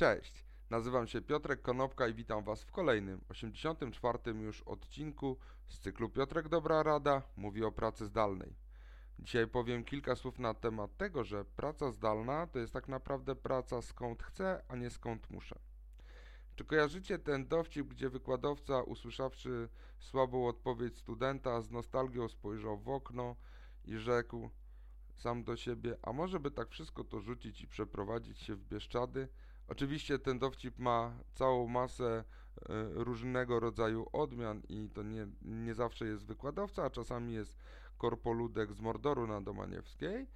Cześć, nazywam się Piotrek Konopka i witam Was w kolejnym, 84. już odcinku z cyklu Piotrek Dobra Rada mówi o pracy zdalnej. Dzisiaj powiem kilka słów na temat tego, że praca zdalna to jest tak naprawdę praca skąd chcę, a nie skąd muszę. Czy kojarzycie ten dowcip, gdzie wykładowca, usłyszawszy słabą odpowiedź studenta, z nostalgią spojrzał w okno i rzekł sam do siebie, a może by tak wszystko to rzucić i przeprowadzić się w Bieszczady? Oczywiście ten dowcip ma całą masę e, różnego rodzaju odmian i to nie, nie zawsze jest wykładowca, a czasami jest korpoludek z Mordoru na Domaniewskiej,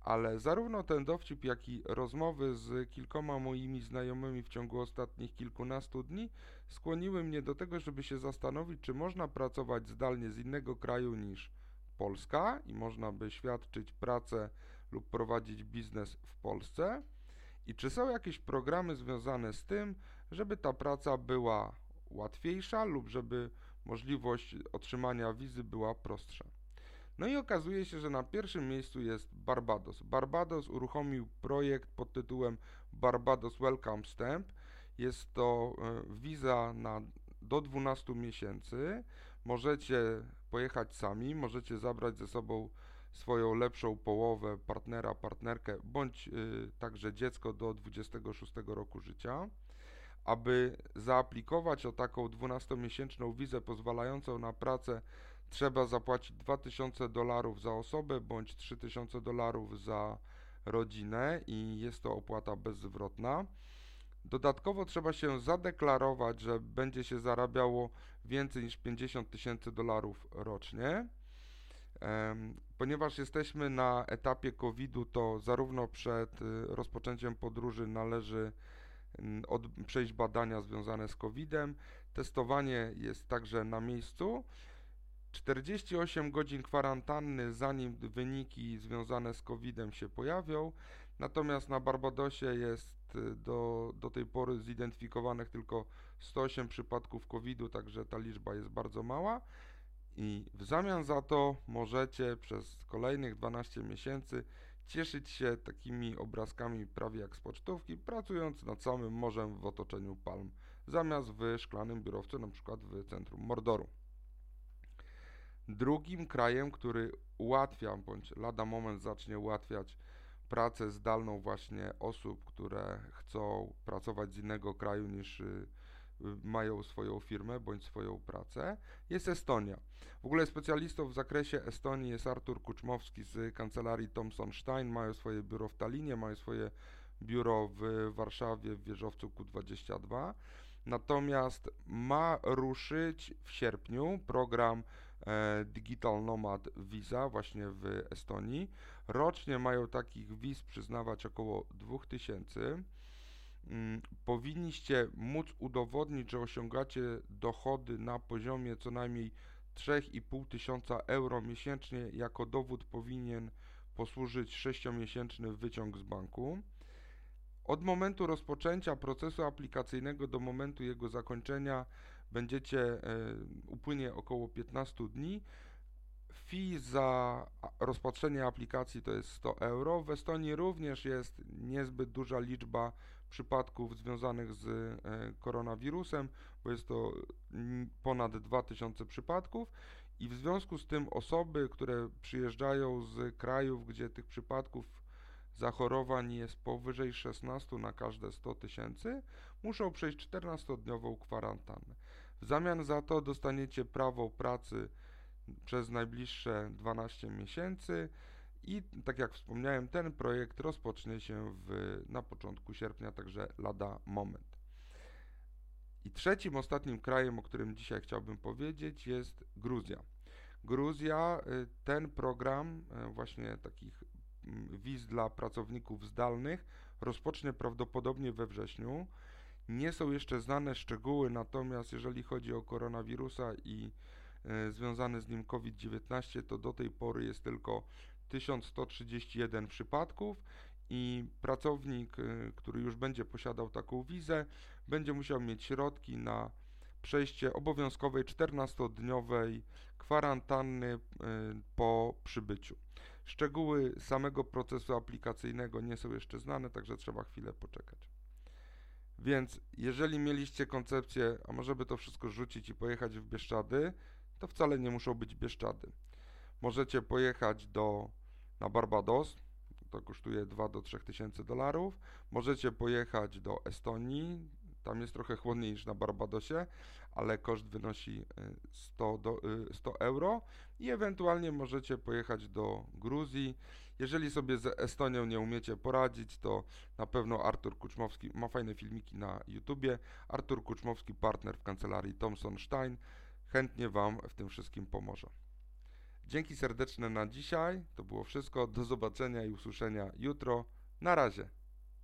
ale zarówno ten dowcip, jak i rozmowy z kilkoma moimi znajomymi w ciągu ostatnich kilkunastu dni skłoniły mnie do tego, żeby się zastanowić, czy można pracować zdalnie z innego kraju niż Polska i można by świadczyć pracę lub prowadzić biznes w Polsce i czy są jakieś programy związane z tym, żeby ta praca była łatwiejsza lub żeby możliwość otrzymania wizy była prostsza. No i okazuje się, że na pierwszym miejscu jest Barbados. Barbados uruchomił projekt pod tytułem Barbados Welcome Stamp. Jest to e, wiza na do 12 miesięcy. Możecie pojechać sami, możecie zabrać ze sobą swoją lepszą połowę, partnera, partnerkę, bądź y, także dziecko do 26 roku życia. Aby zaaplikować o taką 12-miesięczną wizę pozwalającą na pracę, trzeba zapłacić 2000 dolarów za osobę bądź 3000 dolarów za rodzinę i jest to opłata bezzwrotna. Dodatkowo trzeba się zadeklarować, że będzie się zarabiało więcej niż 50 tysięcy dolarów rocznie. Ponieważ jesteśmy na etapie COVID-u, to zarówno przed y, rozpoczęciem podróży należy od, przejść badania związane z COVID-em. Testowanie jest także na miejscu. 48 godzin kwarantanny, zanim wyniki związane z COVID-em się pojawią. Natomiast na Barbadosie jest y, do, do tej pory zidentyfikowanych tylko 108 przypadków COVID-u, także ta liczba jest bardzo mała. I w zamian za to możecie przez kolejnych 12 miesięcy cieszyć się takimi obrazkami prawie jak z pocztówki, pracując nad samym morzem w otoczeniu palm, zamiast w szklanym biurowcu, na przykład w centrum Mordoru. Drugim krajem, który ułatwia, bądź lada moment zacznie ułatwiać pracę zdalną właśnie osób, które chcą pracować z innego kraju niż y, mają swoją firmę bądź swoją pracę, jest Estonia. W ogóle specjalistą w zakresie Estonii jest Artur Kuczmowski z kancelarii Thomson Stein. Mają swoje biuro w Talinie, mają swoje biuro w Warszawie w wieżowcu Q22. Natomiast ma ruszyć w sierpniu program e, Digital Nomad Visa właśnie w Estonii. Rocznie mają takich wiz przyznawać około 2000. Mm, powinniście móc udowodnić, że osiągacie dochody na poziomie co najmniej 3,5 tysiąca euro miesięcznie. Jako dowód powinien posłużyć 6-miesięczny wyciąg z banku. Od momentu rozpoczęcia procesu aplikacyjnego do momentu jego zakończenia będziecie e, upłynie około 15 dni. Fee za rozpatrzenie aplikacji to jest 100 euro. W Estonii również jest niezbyt duża liczba przypadków związanych z e, koronawirusem, bo jest to ponad 2000 przypadków i w związku z tym osoby, które przyjeżdżają z krajów, gdzie tych przypadków zachorowań jest powyżej 16 na każde 100 tysięcy, muszą przejść 14-dniową kwarantannę. W zamian za to dostaniecie prawo pracy przez najbliższe 12 miesięcy i tak jak wspomniałem, ten projekt rozpocznie się w, na początku sierpnia, także lada moment. I trzecim, ostatnim krajem, o którym dzisiaj chciałbym powiedzieć, jest Gruzja. Gruzja, y, ten program y, właśnie takich mm, wiz dla pracowników zdalnych rozpocznie prawdopodobnie we wrześniu. Nie są jeszcze znane szczegóły, natomiast jeżeli chodzi o koronawirusa i y, związany z nim COVID-19, to do tej pory jest tylko 1131 przypadków i pracownik, y, który już będzie posiadał taką wizę, będzie musiał mieć środki na przejście obowiązkowej 14-dniowej kwarantanny y, po przybyciu. Szczegóły samego procesu aplikacyjnego nie są jeszcze znane, także trzeba chwilę poczekać. Więc jeżeli mieliście koncepcję, a może by to wszystko rzucić i pojechać w Bieszczady, to wcale nie muszą być Bieszczady. Możecie pojechać do, na Barbados, to kosztuje 2 do 3 tysięcy dolarów. Możecie pojechać do Estonii, tam jest trochę chłodniej niż na Barbadosie, ale koszt wynosi y, 100, do, y, 100 euro i ewentualnie możecie pojechać do Gruzji. Jeżeli sobie z Estonią nie umiecie poradzić, to na pewno Artur Kuczmowski ma fajne filmiki na YouTubie. Artur Kuczmowski, partner w kancelarii Thomson Stein, chętnie Wam w tym wszystkim pomoże. Dzięki serdeczne na dzisiaj. To było wszystko. Do zobaczenia i usłyszenia jutro. Na razie.